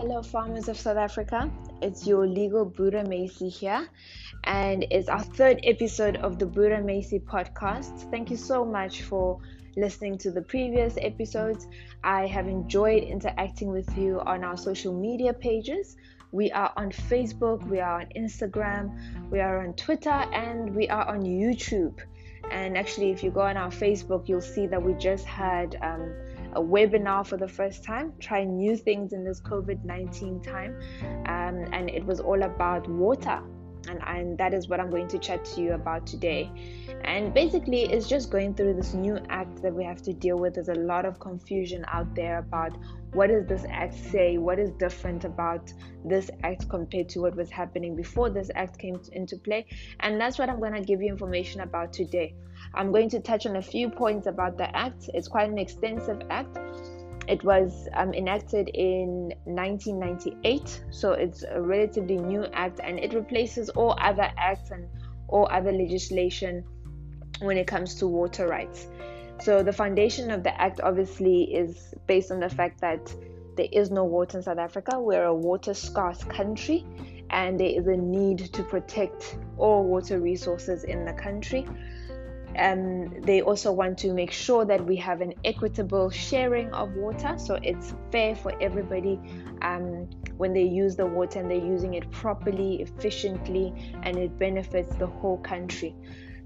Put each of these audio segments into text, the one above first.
Hello, farmers of South Africa. It's your legal Boeremeisie here, and it's our third episode of the Boeremeisie podcast. Thank you so much for listening to the previous episodes. I have enjoyed interacting with you on our social media pages. We are on Facebook, we are on Instagram, we are on Twitter, and we are on YouTube. And actually, if you go on our Facebook, you'll see that we just had. Um, a webinar for the first time, trying new things in this COVID 19 time. Um, and it was all about water. And, and that is what I'm going to chat to you about today. And basically, it's just going through this new act that we have to deal with. There's a lot of confusion out there about what does this act say? What is different about this act compared to what was happening before this act came into play? And that's what I'm going to give you information about today. I'm going to touch on a few points about the act. It's quite an extensive act. It was um, enacted in 1998, so it's a relatively new act and it replaces all other acts and all other legislation when it comes to water rights. So, the foundation of the act obviously is based on the fact that there is no water in South Africa. We're a water scarce country, and there is a need to protect all water resources in the country. Um, they also want to make sure that we have an equitable sharing of water, so it's fair for everybody um, when they use the water and they're using it properly, efficiently, and it benefits the whole country.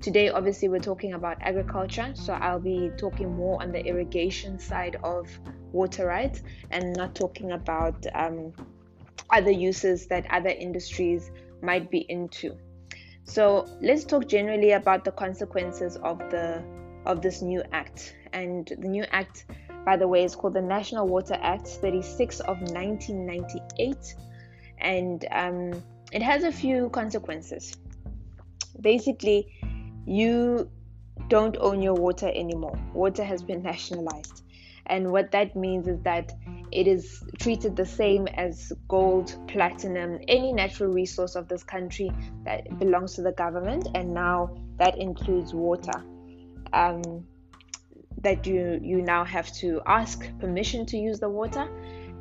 Today, obviously, we're talking about agriculture, so I'll be talking more on the irrigation side of water rights and not talking about um, other uses that other industries might be into. So let's talk generally about the consequences of the of this new act. And the new act, by the way, is called the National Water Act 36 of 1998, and um, it has a few consequences. Basically, you don't own your water anymore. Water has been nationalized. And what that means is that it is treated the same as gold, platinum, any natural resource of this country that belongs to the government, and now that includes water. Um, that you you now have to ask permission to use the water,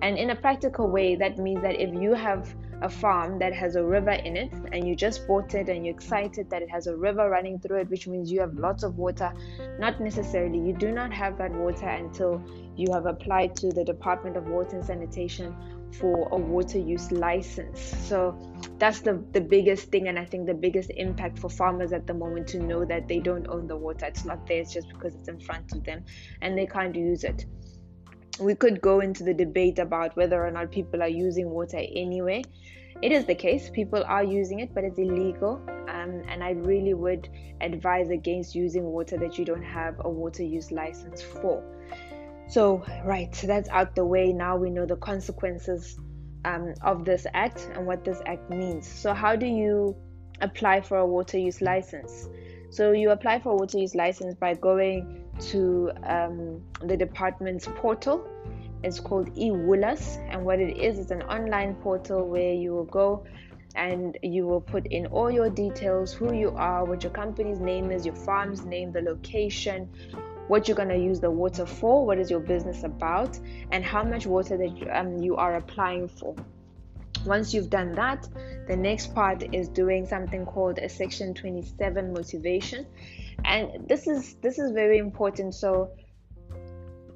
and in a practical way, that means that if you have a farm that has a river in it and you just bought it and you're excited that it has a river running through it which means you have lots of water. Not necessarily. You do not have that water until you have applied to the department of water and sanitation for a water use license. So that's the the biggest thing and i think the biggest impact for farmers at the moment to know that they don't own the water. It's not theirs just because it's in front of them and they can't use it we could go into the debate about whether or not people are using water anyway. It is the case people are using it but it's illegal. Um, and i really would advise against using water that you don't have a water use license for. So right so that's out the way. Now we know the consequences um, of this act and what this act means. So how do you apply for a water use license? So you apply for a water use license by going to um, the department's portal it's called e-WULAAS, and what it is is an online portal where you will go and you will put in all your details who you are, what your company's name is, your farm's name, the location, what you're going to use the water for, what is your business about, and how much water that um, you are applying for. Once you've done that, the next part is doing something called a section 27 motivation. And this is this is very important so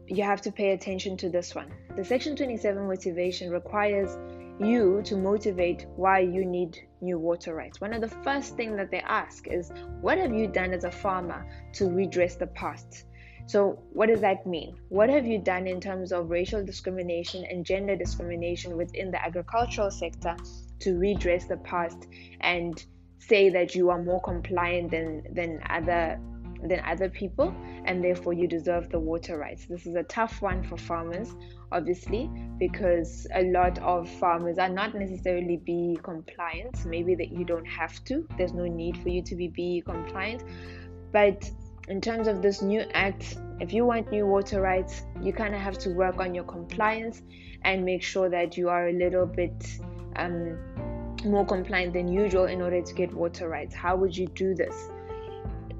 you have to pay attention to this one. The Section 27 motivation requires you to motivate why you need new water rights. One of the first things that they ask is, What have you done as a farmer to redress the past? So, what does that mean? What have you done in terms of racial discrimination and gender discrimination within the agricultural sector to redress the past and say that you are more compliant than, than other than other people and therefore you deserve the water rights. This is a tough one for farmers, obviously, because a lot of farmers are not necessarily BE compliant. Maybe that you don't have to, there's no need for you to be BE compliant. But in terms of this new act, if you want new water rights, you kind of have to work on your compliance and make sure that you are a little bit um, more compliant than usual in order to get water rights. How would you do this?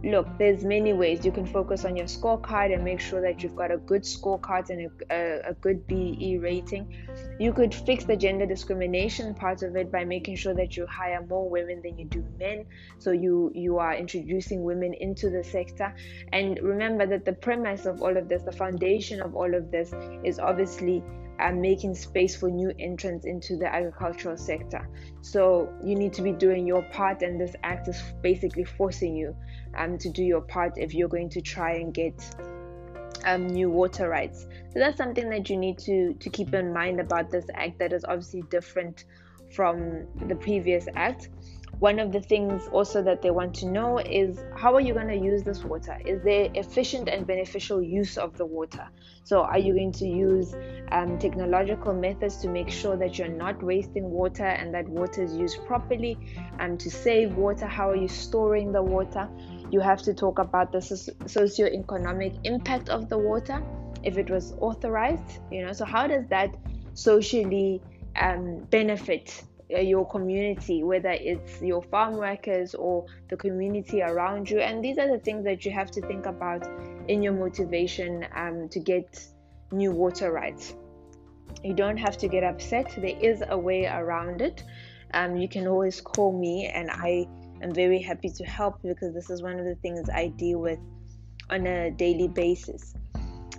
look, there's many ways you can focus on your scorecard and make sure that you've got a good scorecard and a, a, a, good BE rating. You could fix the gender discrimination part of it by making sure that you hire more women than you do men. So you you are introducing women into the sector. And remember that the premise of all of this, the foundation of all of this, is obviously and making space for new entrants into the agricultural sector. So you need to be doing your part, and this act is basically forcing you um, to do your part if you're going to try and get um, new water rights. So that's something that you need to to keep in mind about this act that is obviously different from the previous act one of the things also that they want to know is how are you going to use this water? Is there efficient and beneficial use of the water? So are you going to use um, technological methods to make sure that you're not wasting water and that water is used properly um, to save water? How are you storing the water? You have to talk about the socio-economic impact of the water if it was authorized you know? So how does that socially um, benefit your community, whether it's your farm workers or the community around you. And these are the things that you have to think about in your motivation um, to get new water rights. You don't have to get upset, there is a way around it. Um, you can always call me, and I am very happy to help because this is one of the things I deal with on a daily basis.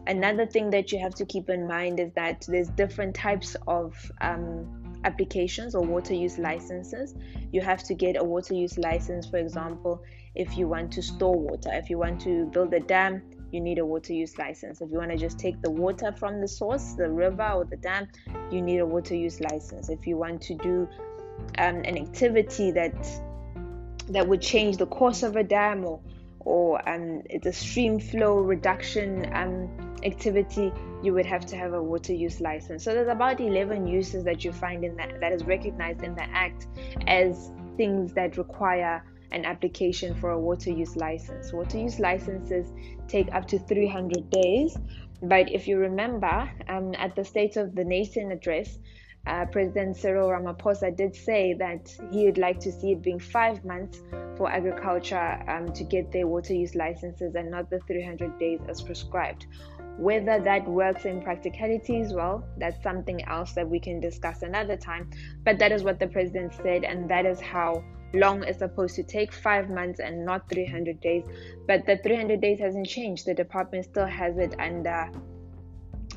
Another thing that you have to keep in mind is that there's different types of um, applications or water use licenses. You have to get a water use license, for example, if you want to store water. If you want to build a dam, you need a water use license. If you want to just take the water from the source, the river or the dam, you need a water use license. If you want to do um, an activity that that would change the course of a dam or or um, it's a stream flow reduction um, activity, you would have to have a water use license. So there's about 11 uses that you find in that that is recognized in the act as things that require an application for a water use license. Water use licenses take up to 300 days, but if you remember, um, at the State of the Nation address, uh, President Cyril Ramaphosa did say that he would like to see it being five months for agriculture um, to get their water use licenses and not the 300 days as prescribed. Whether that works in practicality as well, that's something else that we can discuss another time. But that is what the president said, and that is how long is supposed to take five months and not 300 days. But the 300 days hasn't changed. The department still has it under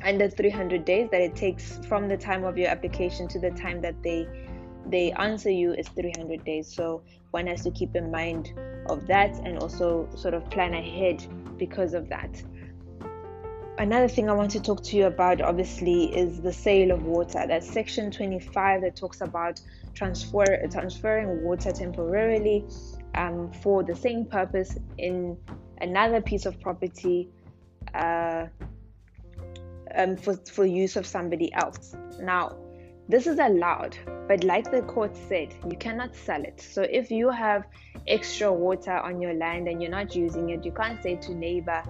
under 300 days that it takes from the time of your application to the time that they they answer you is 300 days so one has to keep in mind of that and also sort of plan ahead because of that another thing I want to talk to you about, obviously, is the sale of water. That's section 25 that talks about transfer transferring water temporarily um, for the same purpose in another piece of property uh, um, for for use of somebody else. Now, this is allowed, but like the court said, you cannot sell it. So if you have extra water on your land and you're not using it, you can't say to neighbor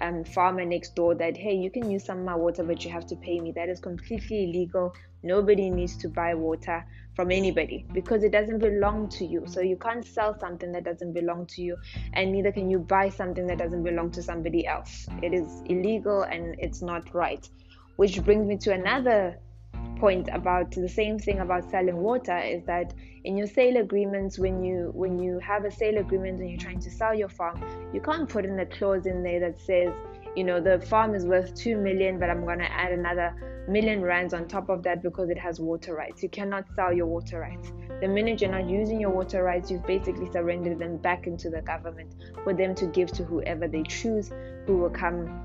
um, farmer next door that hey you can use some of my water but you have to pay me. That is completely illegal. Nobody needs to buy water from anybody because it doesn't belong to you. So you can't sell something that doesn't belong to you and neither can you buy something that doesn't belong to somebody else. It is illegal and it's not right. Which brings me to another point about the same thing about selling water is that in your sale agreements when you when you have a sale agreement and you're trying to sell your farm you can't put in a clause in there that says you know the farm is worth 2 million but i'm going to add another million rands on top of that because it has water rights. You cannot sell your water rights. The minute you're not using your water rights you've basically surrendered them back into the government for them to give to whoever they choose who will come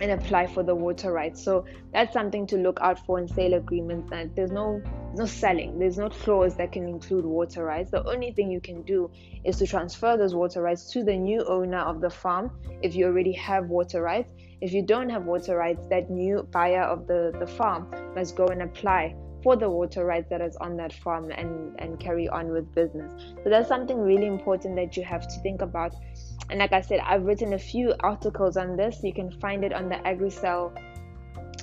and apply for the water rights. So that's something to look out for in sale agreements. That there's no no selling. There's no clause that can include water rights. The only thing you can do is to transfer those water rights to the new owner of the farm if you already have water rights. If you don't have water rights, that new buyer of the, the farm must go and apply for the water rights that is on that farm and, and carry on with business. So that's something really important that you have to think about and like I said, I've written a few articles on this. You can find it on the AgriCell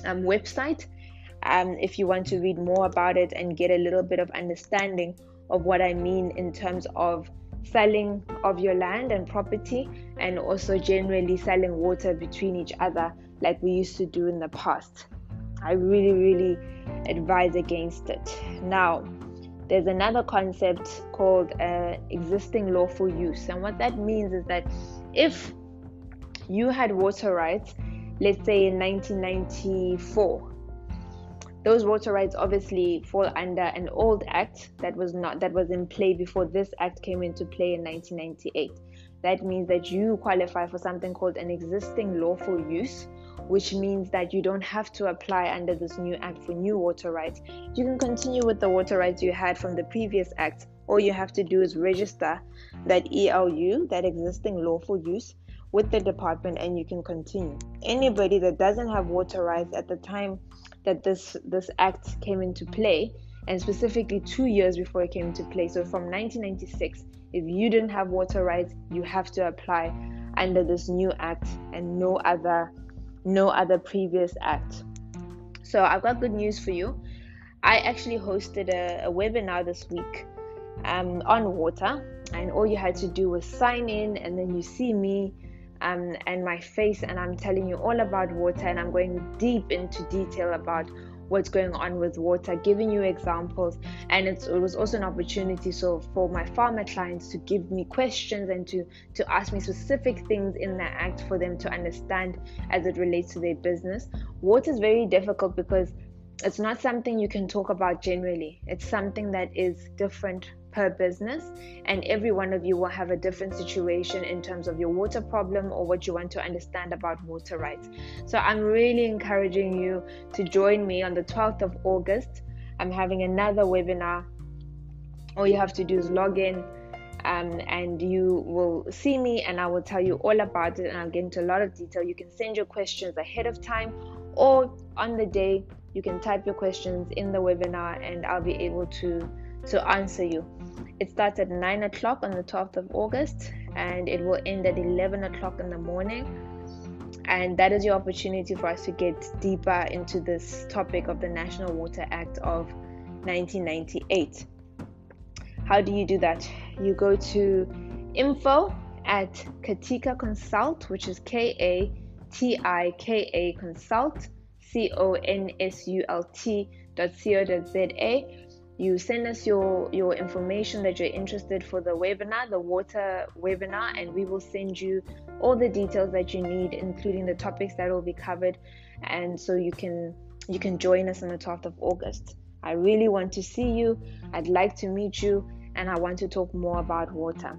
um, website um, if you want to read more about it and get a little bit of understanding of what I mean in terms of selling of your land and property, and also generally selling water between each other like we used to do in the past. I really, really advise against it. Now, there's another concept called uh, existing lawful use, and what that means is that if you had water rights, let's say in 1994, those water rights obviously fall under an old act that was not that was in play before this act came into play in 1998 that means that you qualify for something called an existing lawful use which means that you don't have to apply under this new act for new water rights. You can continue with the water rights you had from the previous act. All you have to do is register that ELU that existing lawful use with the department and you can continue. Anybody that doesn't have water rights at the time that this this act came into play and specifically two years before it came into play so from 1996 if you didn't have water rights you have to apply under this new act and no other no other previous act. So i've got good news for you. I actually hosted a, a webinar this week um, on water and all you had to do was sign in and then you see me um, and my face, and I'm telling you all about water, and I'm going deep into detail about what's going on with water, giving you examples, and it was also an opportunity so for my farmer clients to give me questions and to to ask me specific things in the act for them to understand as it relates to their business. Water is very difficult because it's not something you can talk about generally. It's something that is different per business, and every one of you will have a different situation in terms of your water problem or what you want to understand about water rights. So, I'm really encouraging you to join me on the 12th of August. I'm having another webinar. All you have to do is log in. Um, and you will see me and I will tell you all about it and I'll get into a lot of detail. You can send your questions ahead of time or on the day you can type your questions in the webinar and I'll be able to to answer you. It starts at 9 o'clock on the 12th of August and it will end at 11 o'clock in the morning. And that is your opportunity for us to get deeper into this topic of the National Water Act of 1998. How do you do that? You go to info at Katika Consult, which is K A T I K A Consult, C O N S U L T dot co dot Z A you send us your your information that you're interested for the webinar the water webinar and we will send you all the details that you need including the topics that will be covered. And so you can you can join us on the 12th of august. I really want to see you. I'd like to meet you and i want to talk more about water.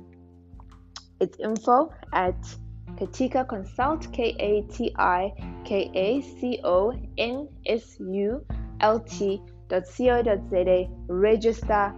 It's info at katika consult k-a-t-i-k-a-c-o-n-s-u-l-t .co.za, register,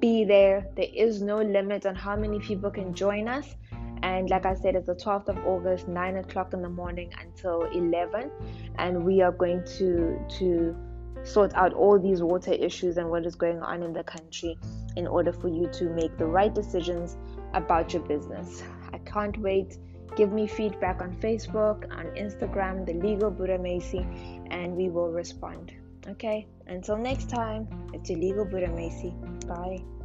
be there. There is no limit on how many people can join us. And like I said, it's the 12th of August, 9 o'clock in the morning until 11. And we are going to to sort out all these water issues and what is going on in the country in order for you to make the right decisions about your business. I can't wait. Give me feedback on Facebook, on Instagram, the legal Boeremeisie, and we will respond. Okay, until next time, it's your legal Boeremeisie. Bye.